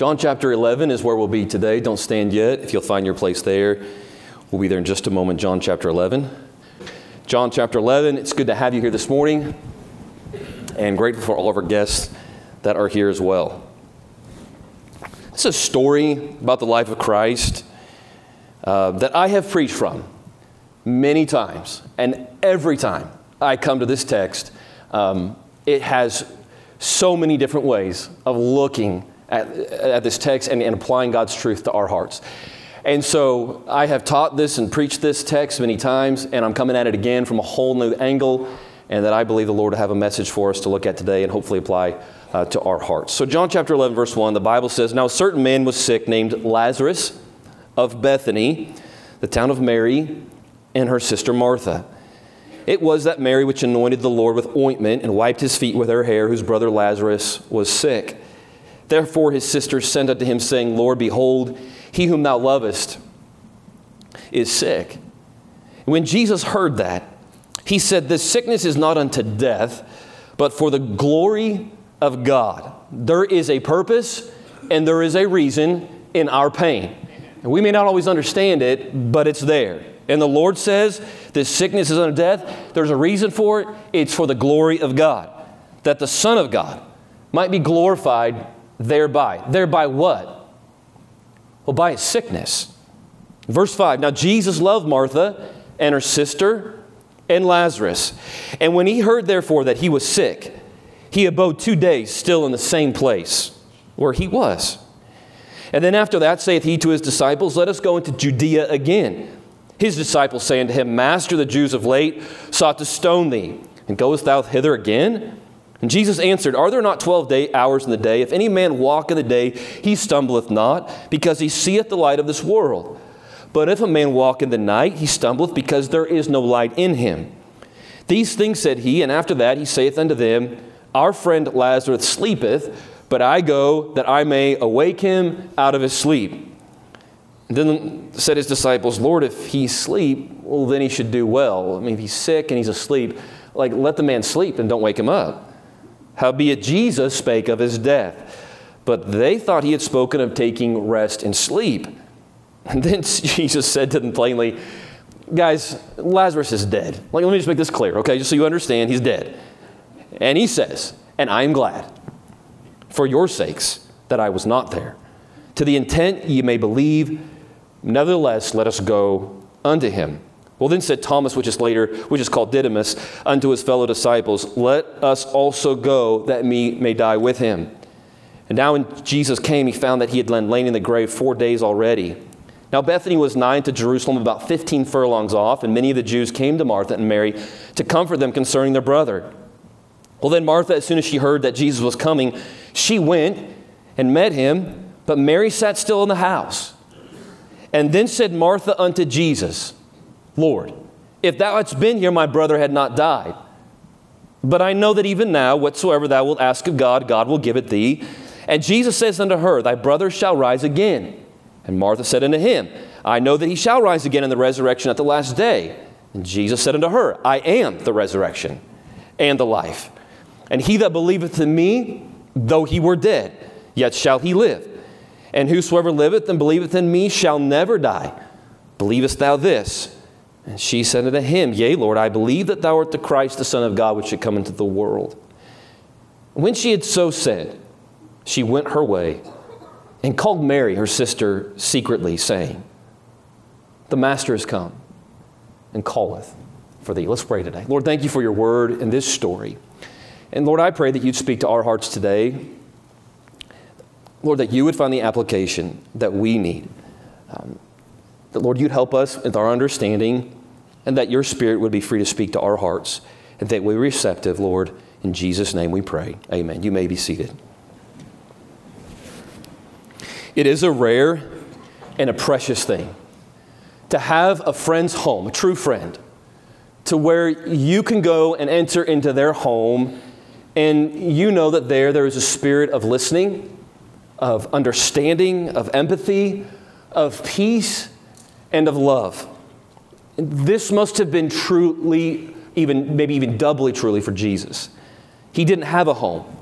John chapter 11 is where we'll be today. Don't stand yet. If you'll find your place there, we'll be there in just a moment. John chapter 11. John chapter 11, it's good to have you here this morning and grateful for all of our guests that are here as well. It's a story about the life of Christ uh, that I have preached from many times, and every time I come to this text, um, it has so many different ways of looking at, at this text and, and applying God's truth to our hearts. And so I have taught this and preached this text many times, and I'm coming at it again from a whole new angle, and that I believe the Lord will have a message for us to look at today and hopefully apply uh, to our hearts. So, John chapter 11, verse 1, the Bible says, Now a certain man was sick named Lazarus of Bethany, the town of Mary, and her sister Martha. It was that Mary which anointed the Lord with ointment and wiped his feet with her hair, whose brother Lazarus was sick. Therefore his sisters sent unto him, saying, Lord, behold, he whom thou lovest is sick. When Jesus heard that, he said, This sickness is not unto death, but for the glory of God. There is a purpose and there is a reason in our pain. And we may not always understand it, but it's there. And the Lord says this sickness is unto death. There's a reason for it. It's for the glory of God, that the Son of God might be glorified thereby. Thereby what? Well, by his sickness. Verse 5 Now Jesus loved Martha and her sister and Lazarus. And when he heard, therefore, that he was sick, he abode two days still in the same place where he was. And then after that saith he to his disciples, Let us go into Judea again. His disciples saying to him, Master, the Jews of late sought to stone thee, and goest thou hither again? And Jesus answered, Are there not twelve day, hours in the day? If any man walk in the day, he stumbleth not, because he seeth the light of this world. But if a man walk in the night, he stumbleth, because there is no light in him. These things said he, and after that he saith unto them, Our friend Lazarus sleepeth, but I go that I may awake him out of his sleep. Then said his disciples, Lord, if he sleep, well, then he should do well. I mean, if he's sick and he's asleep, like let the man sleep and don't wake him up. Howbeit Jesus spake of his death. But they thought he had spoken of taking rest and sleep. And then Jesus said to them plainly, Guys, Lazarus is dead. Like, let me just make this clear, okay? Just so you understand, he's dead. And he says, And I am glad for your sakes that I was not there, to the intent ye may believe. Nevertheless, let us go unto him. Well, then said Thomas, which is later, which is called Didymus, unto his fellow disciples, Let us also go that we may die with him. And now when Jesus came, he found that he had lain in the grave four days already. Now Bethany was nigh to Jerusalem, about 15 furlongs off, and many of the Jews came to Martha and Mary to comfort them concerning their brother. Well, then Martha, as soon as she heard that Jesus was coming, she went and met him, but Mary sat still in the house. And then said Martha unto Jesus, Lord, if thou hadst been here, my brother had not died. But I know that even now, whatsoever thou wilt ask of God, God will give it thee. And Jesus says unto her, Thy brother shall rise again. And Martha said unto him, I know that he shall rise again in the resurrection at the last day. And Jesus said unto her, I am the resurrection and the life. And he that believeth in me, though he were dead, yet shall he live. And whosoever liveth and believeth in me shall never die. Believest thou this? And she said unto him, Yea, Lord, I believe that thou art the Christ, the Son of God, which should come into the world. When she had so said, she went her way and called Mary, her sister, secretly, saying, The Master is come and calleth for thee. Let's pray today. Lord, thank you for your word and this story. And Lord, I pray that you'd speak to our hearts today. Lord, that you would find the application that we need. Um, that, Lord, you'd help us with our understanding, and that your Spirit would be free to speak to our hearts, and that we're receptive, Lord. In Jesus' name we pray. Amen. You may be seated. It is a rare and a precious thing to have a friend's home, a true friend, to where you can go and enter into their home and you know that there there is a spirit of listening, of understanding, of empathy, of peace, and of love. This must have been truly, even maybe even doubly truly for Jesus. He didn't have a home.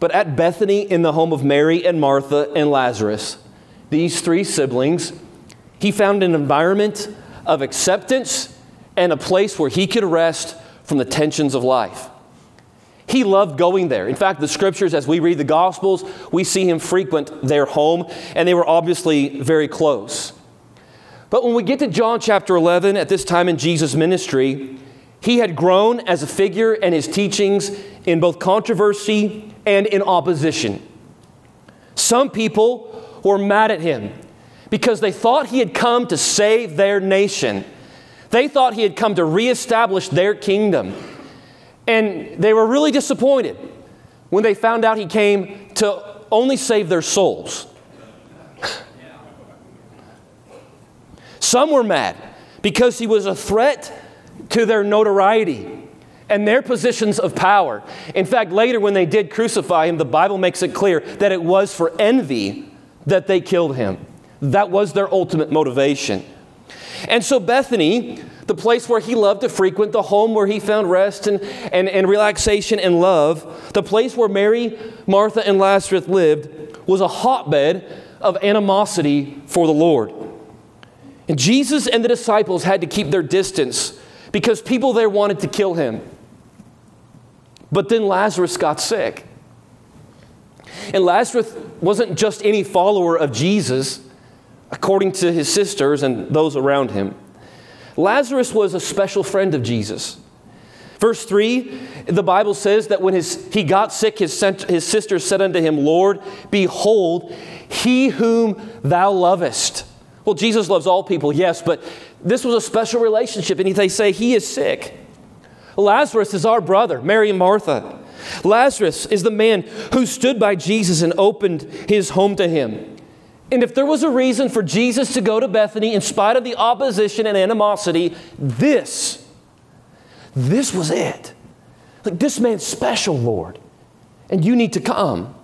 But at Bethany, in the home of Mary and Martha and Lazarus, these three siblings, he found an environment of acceptance and a place where he could rest from the tensions of life. He loved going there. In fact, the scriptures, as we read the Gospels, we see him frequent their home, and they were obviously very close. But when we get to John chapter 11, at this time in Jesus' ministry, he had grown as a figure and his teachings in both controversy and in opposition. Some people were mad at him because they thought he had come to save their nation. They thought he had come to reestablish their kingdom. And they were really disappointed when they found out he came to only save their souls. Some were mad because he was a threat to their notoriety and their positions of power. In fact, later when they did crucify him, the Bible makes it clear that it was for envy that they killed him. That was their ultimate motivation. And so, Bethany, the place where he loved to frequent, the home where he found rest and, and, and relaxation and love, the place where Mary, Martha, and Lazarus lived, was a hotbed of animosity for the Lord. And Jesus and the disciples had to keep their distance because people there wanted to kill him. But then Lazarus got sick. And Lazarus wasn't just any follower of Jesus, according to his sisters and those around him. Lazarus was a special friend of Jesus. Verse 3, the Bible says that when his, he got sick, his, his sisters said unto him, Lord, behold, he whom thou lovest. Well, Jesus loves all people, yes, but this was a special relationship, and they say he is sick. Lazarus is our brother, Mary and Martha. Lazarus is the man who stood by Jesus and opened his home to him. And if there was a reason for Jesus to go to Bethany in spite of the opposition and animosity, this, this was it. Like, this man's special, Lord, and you need to come.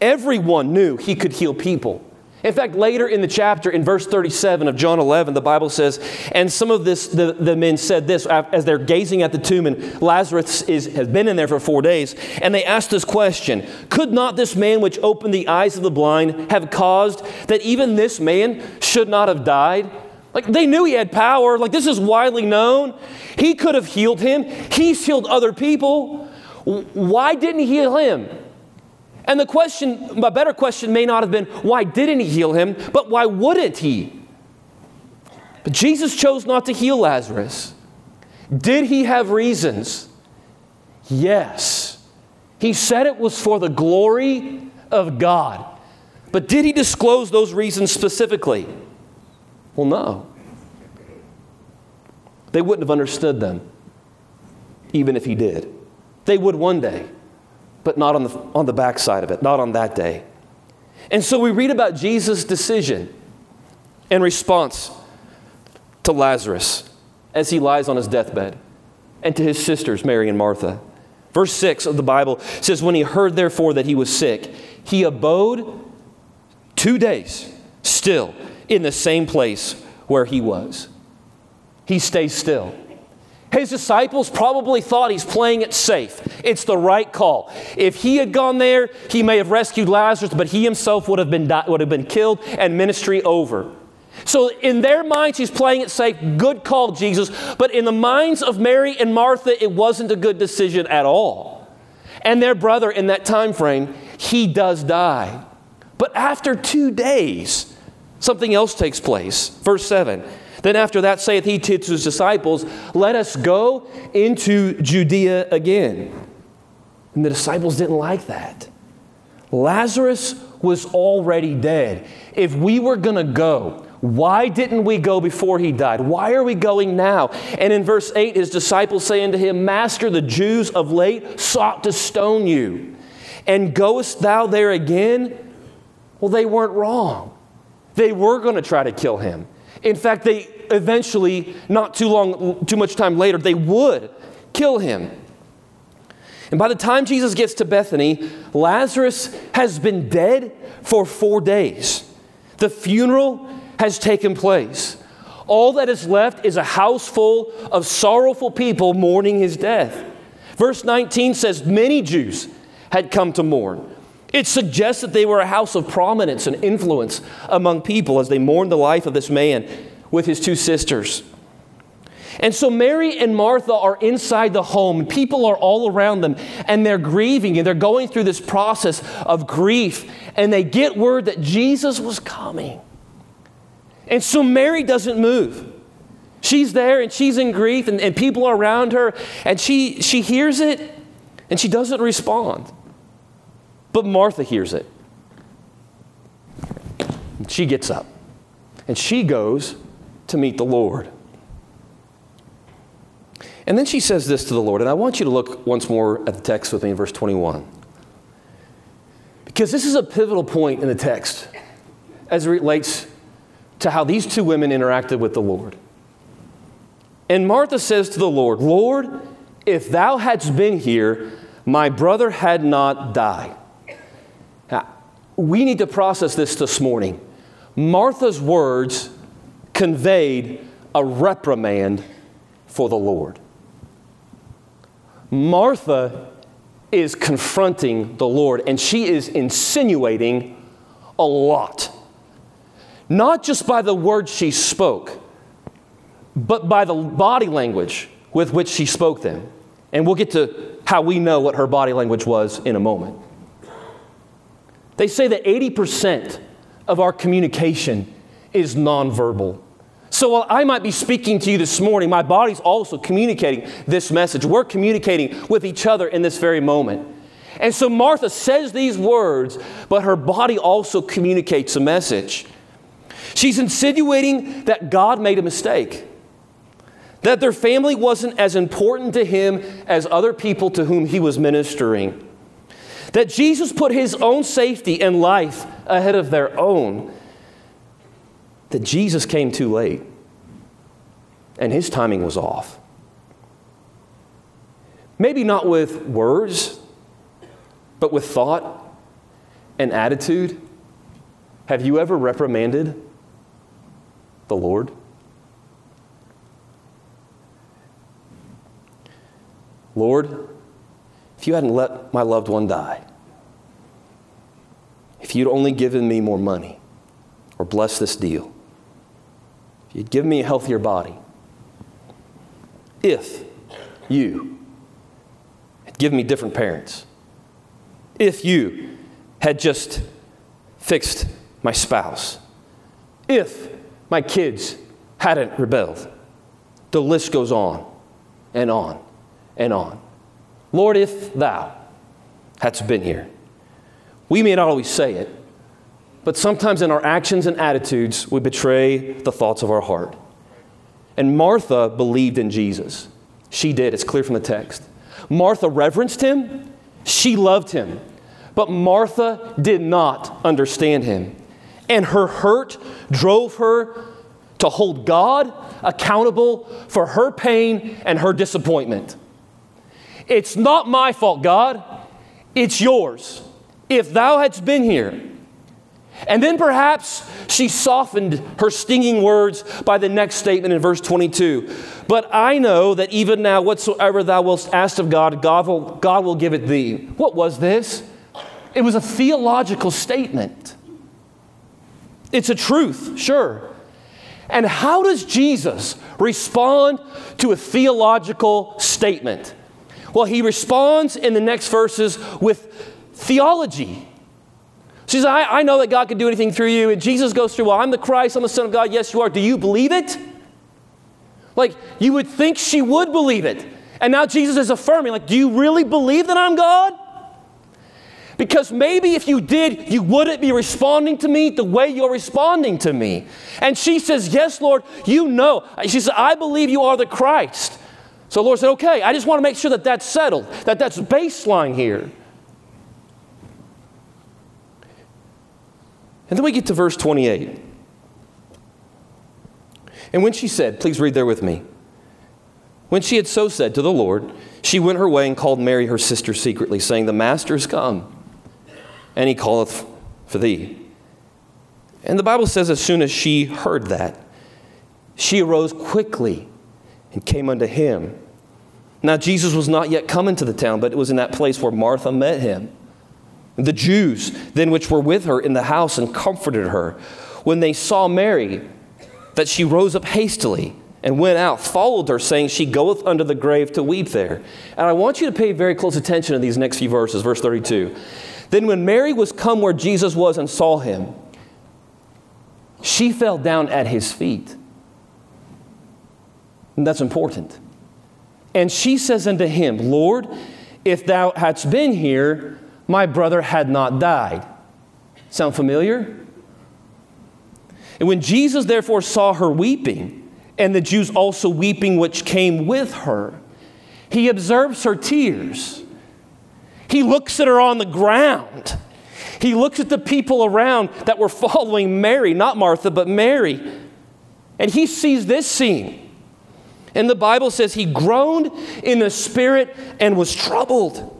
Everyone knew he could heal people. In fact, later in the chapter, in verse 37 of John 11, the Bible says, And some of this, the, the men said this as they're gazing at the tomb, and Lazarus is, has been in there for four days. And they asked this question Could not this man which opened the eyes of the blind have caused that even this man should not have died? Like they knew he had power, like this is widely known. He could have healed him, he's healed other people. Why didn't he heal him? And the question, a better question may not have been, why didn't he heal him, but why wouldn't he? But Jesus chose not to heal Lazarus. Did he have reasons? Yes. He said it was for the glory of God. But did he disclose those reasons specifically? Well, no. They wouldn't have understood them, even if he did. They would one day but not on the, on the backside of it, not on that day. And so we read about Jesus' decision in response to Lazarus as he lies on his deathbed and to his sisters, Mary and Martha. Verse 6 of the Bible says, When he heard therefore that he was sick, he abode two days still in the same place where he was. He stays still. His disciples probably thought he's playing it safe. It's the right call. If he had gone there, he may have rescued Lazarus, but he himself would have been, di- would have been killed and ministry over. So, in their minds, he's playing it safe. Good call, Jesus. But in the minds of Mary and Martha, it wasn't a good decision at all. And their brother, in that time frame, he does die. But after two days, something else takes place. Verse 7 then after that saith he to his disciples, Let us go into Judea again. And the disciples didn't like that. Lazarus was already dead. If we were going to go, why didn't we go before he died? Why are we going now? And in verse 8, his disciples say unto him, Master, the Jews of late sought to stone you. And goest thou there again? Well, they weren't wrong. They were going to try to kill him. In fact, they eventually, not too long, too much time later, they would kill him. And by the time Jesus gets to Bethany, Lazarus has been dead for four days. The funeral has taken place. All that is left is a house full of sorrowful people mourning his death. Verse 19 says, Many Jews had come to mourn. It suggests that they were a house of prominence and influence among people as they mourned the life of this man with his two sisters. And so Mary and Martha are inside the home. People are all around them and they're grieving and they're going through this process of grief. And they get word that Jesus was coming. And so Mary doesn't move. She's there and she's in grief and, and people are around her and she, she hears it and she doesn't respond. But Martha hears it. She gets up and she goes to meet the Lord. And then she says this to the Lord, and I want you to look once more at the text with me in verse 21. Because this is a pivotal point in the text as it relates to how these two women interacted with the Lord. And Martha says to the Lord, Lord, if thou hadst been here, my brother had not died. We need to process this this morning. Martha's words conveyed a reprimand for the Lord. Martha is confronting the Lord and she is insinuating a lot. Not just by the words she spoke, but by the body language with which she spoke them. And we'll get to how we know what her body language was in a moment. They say that 80% of our communication is nonverbal. So while I might be speaking to you this morning, my body's also communicating this message. We're communicating with each other in this very moment. And so Martha says these words, but her body also communicates a message. She's insinuating that God made a mistake, that their family wasn't as important to him as other people to whom he was ministering, that Jesus put his own safety and life ahead of their own that Jesus came too late and his timing was off. Maybe not with words, but with thought and attitude. Have you ever reprimanded the Lord? Lord, if you hadn't let my loved one die, if you'd only given me more money or blessed this deal, if you'd given me a healthier body, if you had given me different parents, if you had just fixed my spouse, if my kids hadn't rebelled, the list goes on and on and on. Lord, if thou hadst been here, we may not always say it, but sometimes in our actions and attitudes, we betray the thoughts of our heart. And Martha believed in Jesus. She did, it's clear from the text. Martha reverenced him, she loved him. But Martha did not understand him. And her hurt drove her to hold God accountable for her pain and her disappointment. It's not my fault, God. It's yours. If thou hadst been here, and then perhaps she softened her stinging words by the next statement in verse 22. But I know that even now, whatsoever thou wilt ask of God, God will, God will give it thee. What was this? It was a theological statement. It's a truth, sure. And how does Jesus respond to a theological statement? Well, he responds in the next verses with theology. She says, I, I know that God can do anything through you. And Jesus goes through, Well, I'm the Christ, I'm the Son of God. Yes, you are. Do you believe it? Like, you would think she would believe it. And now Jesus is affirming, like, do you really believe that I'm God? Because maybe if you did, you wouldn't be responding to me the way you're responding to me. And she says, Yes, Lord, you know. She says, I believe you are the Christ. So Lord said, Okay, I just want to make sure that that's settled, that that's baseline here. And then we get to verse 28. And when she said, please read there with me. When she had so said to the Lord, she went her way and called Mary her sister secretly, saying, The Master is come, and he calleth for thee. And the Bible says, as soon as she heard that, she arose quickly and came unto him. Now, Jesus was not yet come into the town, but it was in that place where Martha met him. The Jews then which were with her in the house and comforted her, when they saw Mary, that she rose up hastily and went out, followed her, saying, She goeth under the grave to weep there. And I want you to pay very close attention to these next few verses, verse 32. Then when Mary was come where Jesus was and saw him, she fell down at his feet. And that's important. And she says unto him, Lord, if thou hadst been here, my brother had not died. Sound familiar? And when Jesus therefore saw her weeping, and the Jews also weeping which came with her, he observes her tears. He looks at her on the ground. He looks at the people around that were following Mary, not Martha, but Mary. And he sees this scene. And the Bible says he groaned in the spirit and was troubled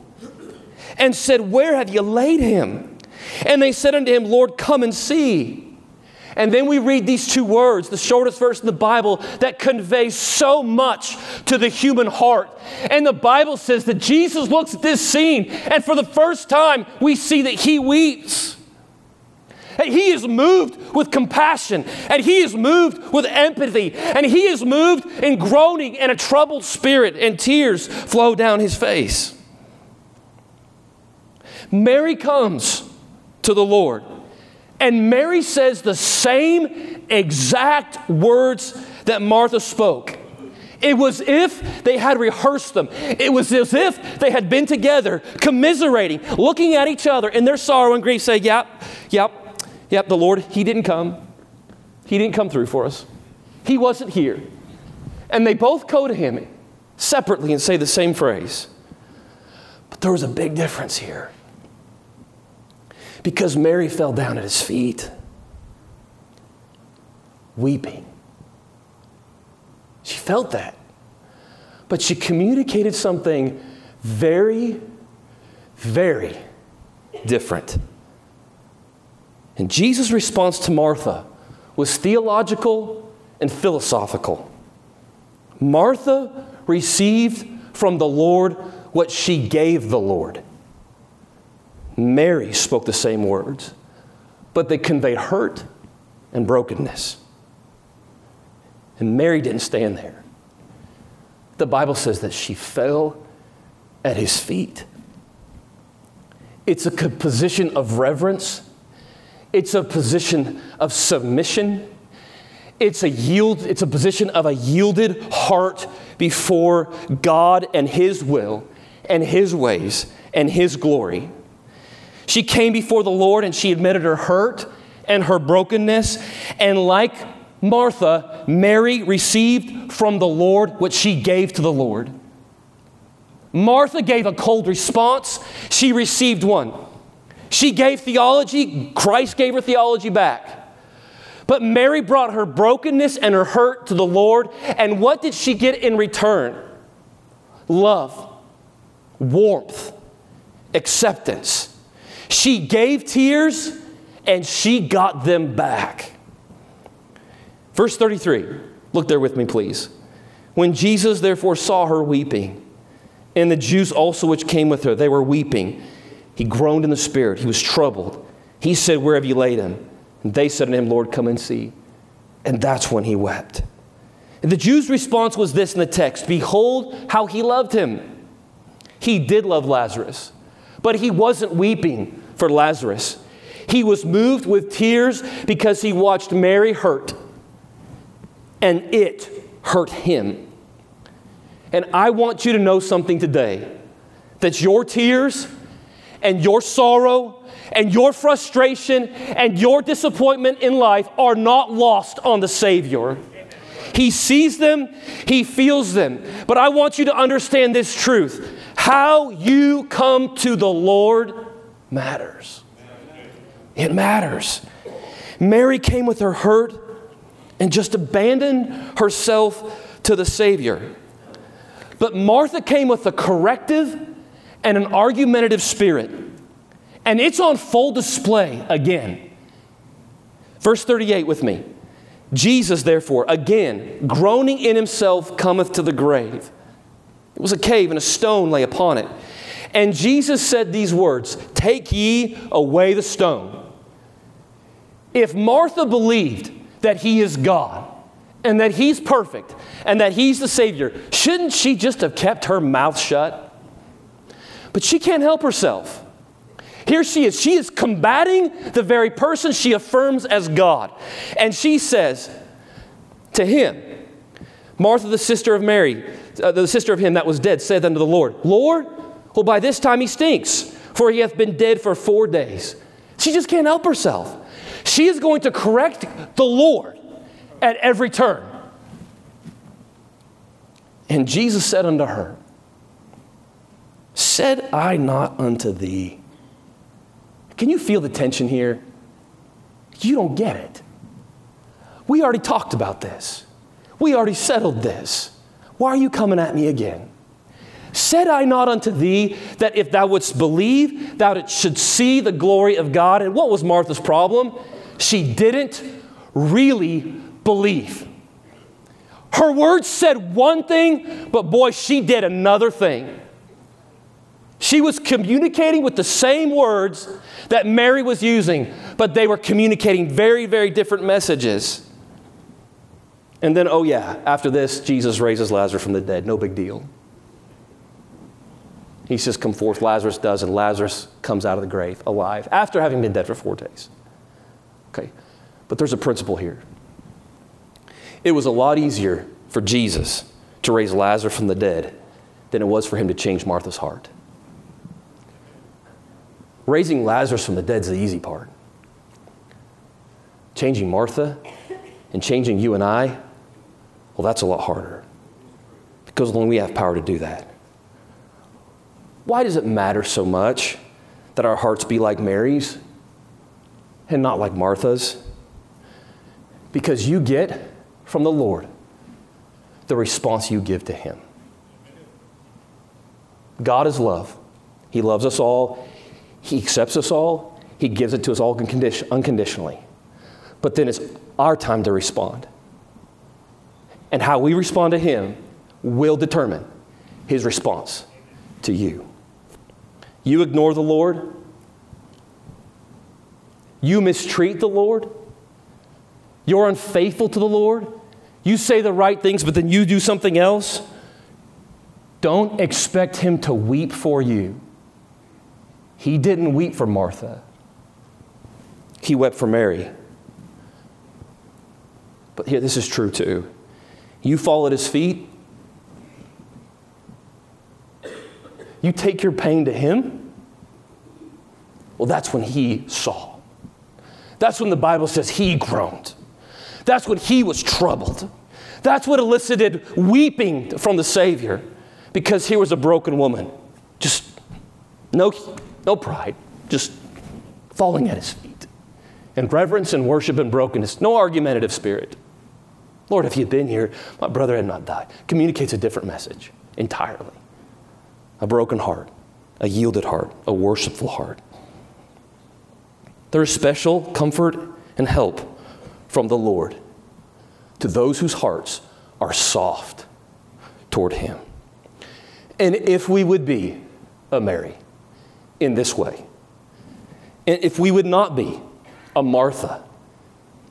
and said, Where have you laid him? And they said unto him, Lord, come and see. And then we read these two words, the shortest verse in the Bible, that conveys so much to the human heart. And the Bible says that Jesus looks at this scene, and for the first time, we see that he weeps. He is moved with compassion, and he is moved with empathy, and he is moved in groaning and a troubled spirit, and tears flow down his face. Mary comes to the Lord, and Mary says the same exact words that Martha spoke. It was if they had rehearsed them. It was as if they had been together, commiserating, looking at each other in their sorrow and grief, say, Yep, yep, yep, the Lord, He didn't come. He didn't come through for us. He wasn't here. And they both go to Him separately and say the same phrase. But there was a big difference here because Mary fell down at his feet, weeping. She felt that. But she communicated something very, very different. And Jesus' response to Martha was theological and philosophical. Martha received from the Lord what she gave the Lord. Mary spoke the same words, but they conveyed hurt and brokenness. And Mary didn't stand there. The Bible says that she fell at his feet. It's a position of reverence, it's a position of submission. It's a yield, it's a position of a yielded heart before God and his will and his ways and his glory. She came before the Lord and she admitted her hurt and her brokenness. And like Martha, Mary received from the Lord what she gave to the Lord. Martha gave a cold response, she received one. She gave theology, Christ gave her theology back. But Mary brought her brokenness and her hurt to the Lord, and what did she get in return? Love, warmth, acceptance. She gave tears and she got them back. Verse 33, look there with me, please. When Jesus therefore saw her weeping, and the Jews also which came with her, they were weeping, he groaned in the spirit. He was troubled. He said, Where have you laid him? And they said to him, Lord, come and see. And that's when he wept. And the Jews' response was this in the text Behold how he loved him. He did love Lazarus, but he wasn't weeping for Lazarus. He was moved with tears because he watched Mary hurt, and it hurt him. And I want you to know something today that your tears and your sorrow and your frustration and your disappointment in life are not lost on the Savior. He sees them, He feels them. But I want you to understand this truth how you come to the Lord matters. It matters. Mary came with her hurt and just abandoned herself to the Savior. But Martha came with a corrective and an argumentative spirit. And it's on full display again. Verse 38 with me. Jesus, therefore, again, groaning in himself, cometh to the grave. It was a cave, and a stone lay upon it. And Jesus said these words Take ye away the stone. If Martha believed that he is God and that he's perfect and that he's the Savior, shouldn't she just have kept her mouth shut? But she can't help herself. Here she is. She is combating the very person she affirms as God. And she says to him, Martha, the sister of Mary, uh, the sister of him that was dead, said unto the Lord, Lord, well, by this time he stinks, for he hath been dead for four days. She just can't help herself. She is going to correct the Lord at every turn. And Jesus said unto her, Said I not unto thee? Can you feel the tension here? You don't get it. We already talked about this. We already settled this. Why are you coming at me again? Said I not unto thee that if thou wouldst believe, thou should see the glory of God? And what was Martha's problem? She didn't really believe. Her words said one thing, but boy, she did another thing. She was communicating with the same words that Mary was using, but they were communicating very, very different messages. And then, oh, yeah, after this, Jesus raises Lazarus from the dead. No big deal. He says, Come forth. Lazarus does, and Lazarus comes out of the grave alive after having been dead for four days. Okay, but there's a principle here. It was a lot easier for Jesus to raise Lazarus from the dead than it was for him to change Martha's heart. Raising Lazarus from the dead is the easy part. Changing Martha and changing you and I, well, that's a lot harder because only we have power to do that. Why does it matter so much that our hearts be like Mary's and not like Martha's? Because you get from the Lord the response you give to Him. God is love. He loves us all. He accepts us all. He gives it to us all unconditionally. But then it's our time to respond. And how we respond to Him will determine His response to you. You ignore the Lord, you mistreat the Lord, you're unfaithful to the Lord, you say the right things, but then you do something else. Don't expect Him to weep for you. He didn't weep for Martha, He wept for Mary. But here, this is true too. You fall at His feet, You take your pain to Him? Well, that's when He saw. That's when the Bible says He groaned. That's when He was troubled. That's what elicited weeping from the Savior because here was a broken woman. Just no, no pride, just falling at His feet. And reverence and worship and brokenness, no argumentative spirit. Lord, if you'd been here, my brother had not died. Communicates a different message entirely a broken heart, a yielded heart, a worshipful heart. There is special comfort and help from the Lord to those whose hearts are soft toward Him. And if we would be a Mary in this way, and if we would not be a Martha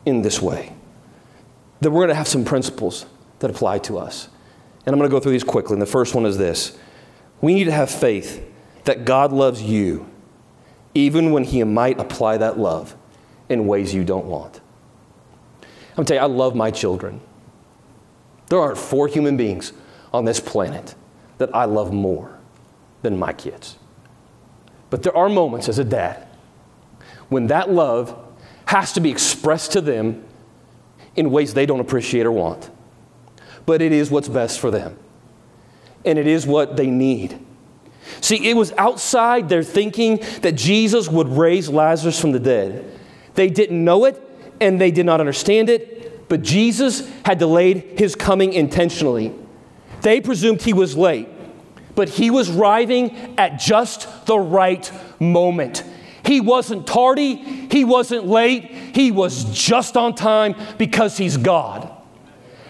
in this way, then we're going to have some principles that apply to us. And I'm going to go through these quickly. And the first one is this we need to have faith that God loves you, even when He might apply that love in ways you don't want. I'm telling you, I love my children. There aren't four human beings on this planet that I love more than my kids. But there are moments as a dad when that love has to be expressed to them in ways they don't appreciate or want. But it is what's best for them and it is what they need. See, it was outside their thinking that Jesus would raise Lazarus from the dead. They didn't know it and they did not understand it, but Jesus had delayed his coming intentionally. They presumed he was late, but he was arriving at just the right moment. He wasn't tardy, he wasn't late, he was just on time because he's God.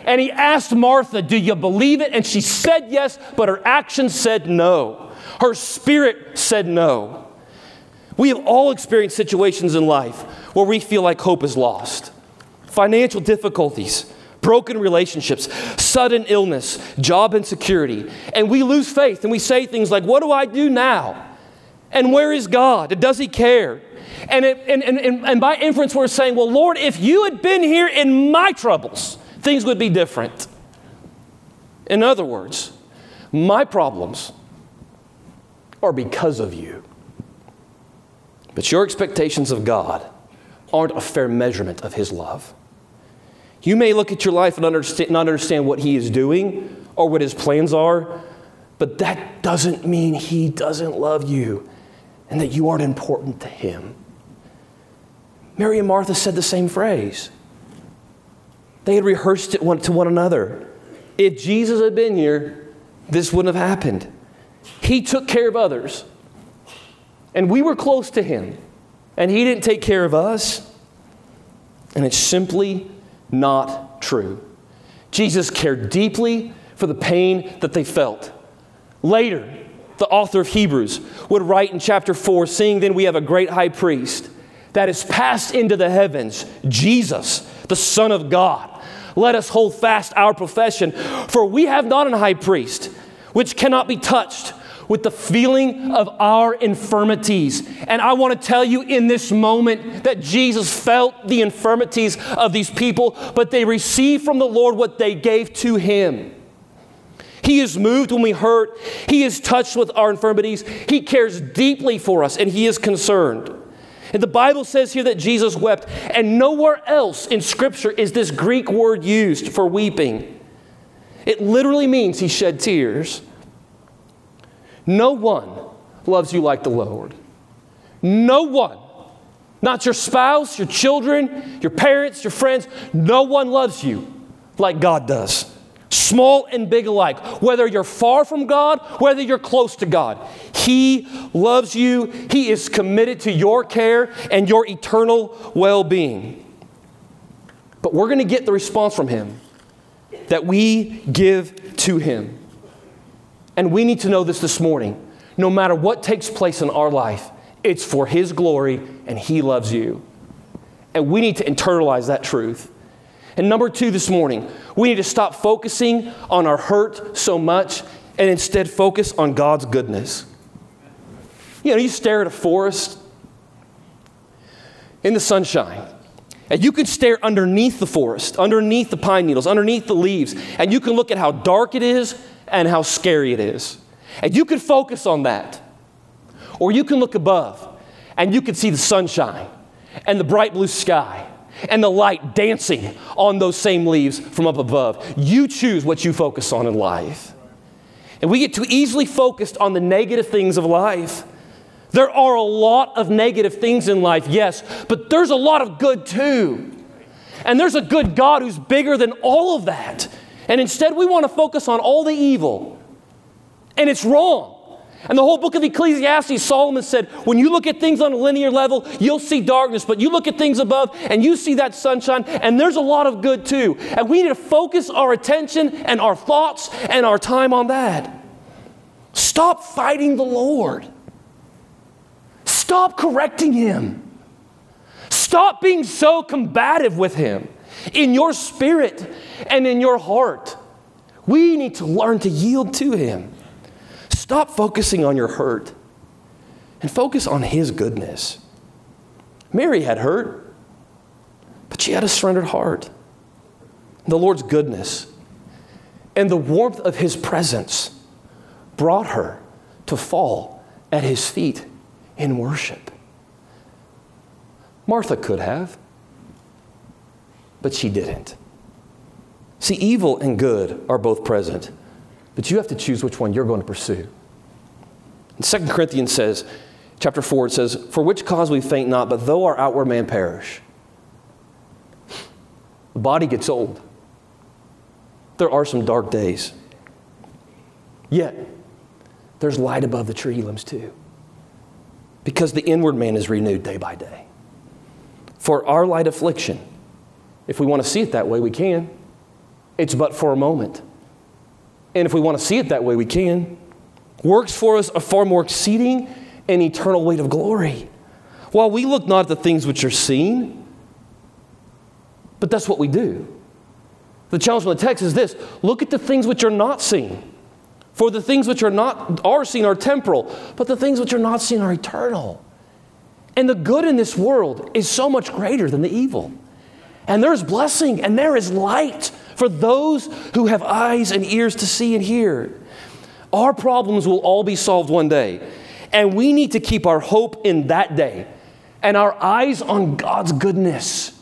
And he asked Martha, Do you believe it? And she said yes, but her actions said no. Her spirit said no. We have all experienced situations in life where we feel like hope is lost. Financial difficulties, broken relationships, sudden illness, job insecurity. And we lose faith and we say things like, What do I do now? And where is God? Does He care? And, it, and, and, and by inference, we're saying, Well, Lord, if you had been here in my troubles, things would be different. In other words, my problems are because of you. But your expectations of God aren't a fair measurement of His love. You may look at your life and understand, not understand what He is doing or what His plans are, but that doesn't mean He doesn't love you and that you aren't important to Him. Mary and Martha said the same phrase. They had rehearsed it one, to one another. If Jesus had been here, this wouldn't have happened. He took care of others, and we were close to Him, and He didn't take care of us. And it's simply not true. Jesus cared deeply for the pain that they felt. Later, the author of Hebrews would write in chapter 4 Seeing then we have a great high priest that is passed into the heavens, Jesus, the Son of God. Let us hold fast our profession, for we have not an high priest which cannot be touched with the feeling of our infirmities. And I want to tell you in this moment that Jesus felt the infirmities of these people, but they received from the Lord what they gave to him. He is moved when we hurt. He is touched with our infirmities. He cares deeply for us and he is concerned. And the Bible says here that Jesus wept, and nowhere else in Scripture is this Greek word used for weeping. It literally means he shed tears. No one loves you like the Lord. No one. Not your spouse, your children, your parents, your friends. No one loves you like God does. Small and big alike. Whether you're far from God, whether you're close to God. He loves you. He is committed to your care and your eternal well being. But we're going to get the response from Him that we give to Him. And we need to know this this morning. No matter what takes place in our life, it's for His glory and He loves you. And we need to internalize that truth. And number two this morning, we need to stop focusing on our hurt so much and instead focus on God's goodness. You know, you stare at a forest in the sunshine, and you can stare underneath the forest, underneath the pine needles, underneath the leaves, and you can look at how dark it is and how scary it is. And you can focus on that. Or you can look above and you can see the sunshine and the bright blue sky and the light dancing on those same leaves from up above. You choose what you focus on in life. And we get too easily focused on the negative things of life. There are a lot of negative things in life, yes, but there's a lot of good too. And there's a good God who's bigger than all of that. And instead, we want to focus on all the evil. And it's wrong. And the whole book of Ecclesiastes, Solomon said, when you look at things on a linear level, you'll see darkness, but you look at things above and you see that sunshine, and there's a lot of good too. And we need to focus our attention and our thoughts and our time on that. Stop fighting the Lord. Stop correcting Him. Stop being so combative with Him in your spirit and in your heart. We need to learn to yield to Him. Stop focusing on your hurt and focus on His goodness. Mary had hurt, but she had a surrendered heart. The Lord's goodness and the warmth of His presence brought her to fall at His feet in worship. Martha could have but she didn't. See, evil and good are both present, but you have to choose which one you're going to pursue. And 2 Corinthians says, chapter 4, it says, For which cause we faint not, but though our outward man perish, the body gets old. There are some dark days. Yet, there's light above the tree limbs too. Because the inward man is renewed day by day. For our light affliction, if we want to see it that way, we can. It's but for a moment. And if we want to see it that way, we can. works for us a far more exceeding and eternal weight of glory. While we look not at the things which are seen, but that's what we do. The challenge from the text is this look at the things which are not seen. For the things which are not are seen are temporal, but the things which are not seen are eternal. And the good in this world is so much greater than the evil. And there's blessing and there is light for those who have eyes and ears to see and hear. Our problems will all be solved one day. And we need to keep our hope in that day and our eyes on God's goodness.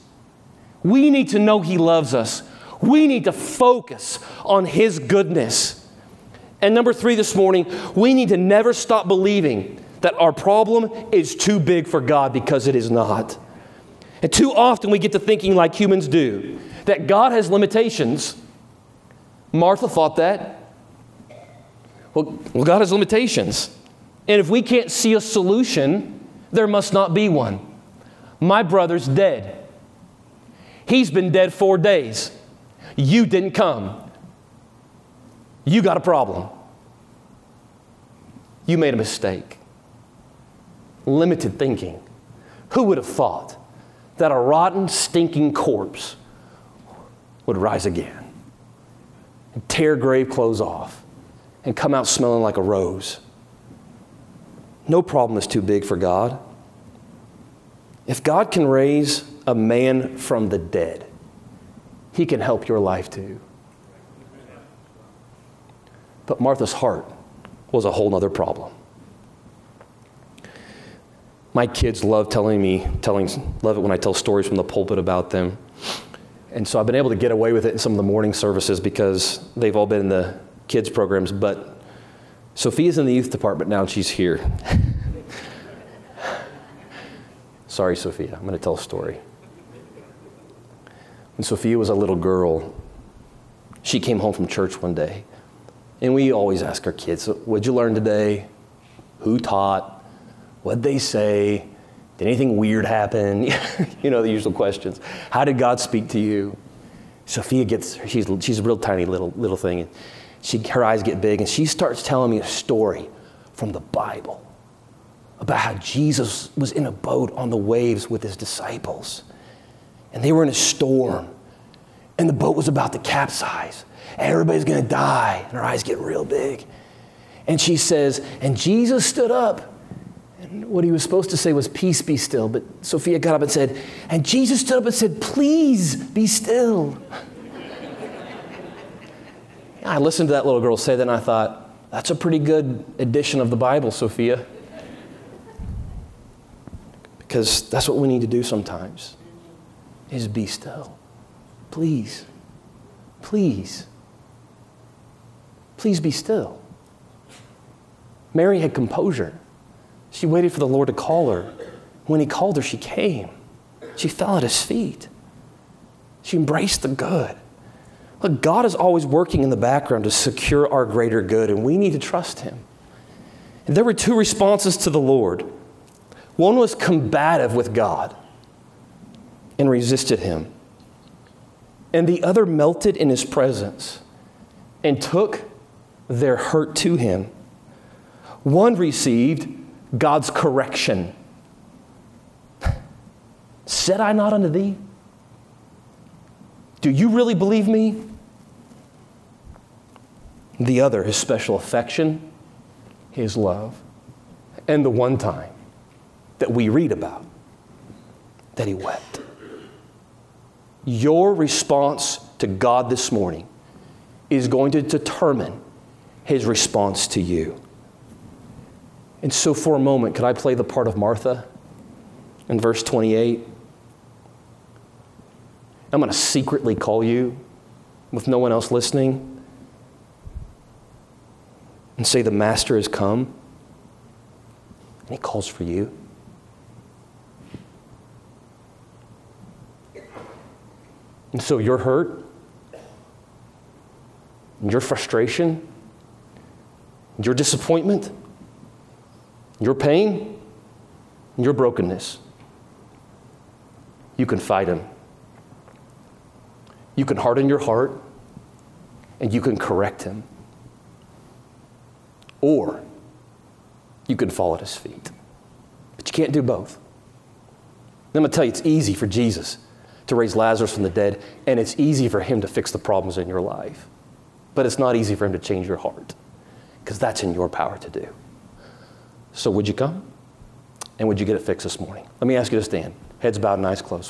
We need to know He loves us. We need to focus on His goodness. And number three this morning, we need to never stop believing that our problem is too big for God because it is not. And too often we get to thinking like humans do that God has limitations. Martha thought that. Well, well, God has limitations. And if we can't see a solution, there must not be one. My brother's dead. He's been dead four days. You didn't come. You got a problem. You made a mistake. Limited thinking. Who would have thought that a rotten, stinking corpse would rise again and tear grave clothes off and come out smelling like a rose? No problem is too big for God. If God can raise a man from the dead, he can help your life too. But Martha's heart was a whole other problem. My kids love telling me, telling, love it when I tell stories from the pulpit about them. And so I've been able to get away with it in some of the morning services because they've all been in the kids' programs. But Sophia's in the youth department now, and she's here. Sorry, Sophia, I'm going to tell a story. When Sophia was a little girl, she came home from church one day. And we always ask our kids, What'd you learn today? Who taught? What'd they say? Did anything weird happen? you know, the usual questions. How did God speak to you? Sophia gets, she's, she's a real tiny little, little thing. And she, her eyes get big, and she starts telling me a story from the Bible about how Jesus was in a boat on the waves with his disciples and they were in a storm, and the boat was about to capsize. And everybody's going to die, and her eyes get real big. And she says, and Jesus stood up. And what he was supposed to say was, Peace be still. But Sophia got up and said, And Jesus stood up and said, Please be still. I listened to that little girl say that, and I thought, That's a pretty good edition of the Bible, Sophia. Because that's what we need to do sometimes is be still. Please, please, please be still. Mary had composure. She waited for the Lord to call her. When he called her, she came. She fell at his feet. She embraced the good. Look, God is always working in the background to secure our greater good, and we need to trust him. And there were two responses to the Lord. One was combative with God and resisted him. And the other melted in his presence and took their hurt to him. One received God's correction. Said I not unto thee? Do you really believe me? The other, his special affection, his love, and the one time that we read about that he wept. Your response to God this morning is going to determine his response to you. And so, for a moment, could I play the part of Martha in verse 28? I'm going to secretly call you with no one else listening and say, The Master has come, and he calls for you. And so your hurt, your frustration, your disappointment, your pain, your brokenness. You can fight him. You can harden your heart and you can correct him. Or you can fall at his feet. But you can't do both. I'm going to tell you, it's easy for Jesus to raise Lazarus from the dead, and it's easy for him to fix the problems in your life. But it's not easy for him to change your heart, because that's in your power to do. So, would you come? And would you get it fixed this morning? Let me ask you to stand. Heads bowed and eyes closed.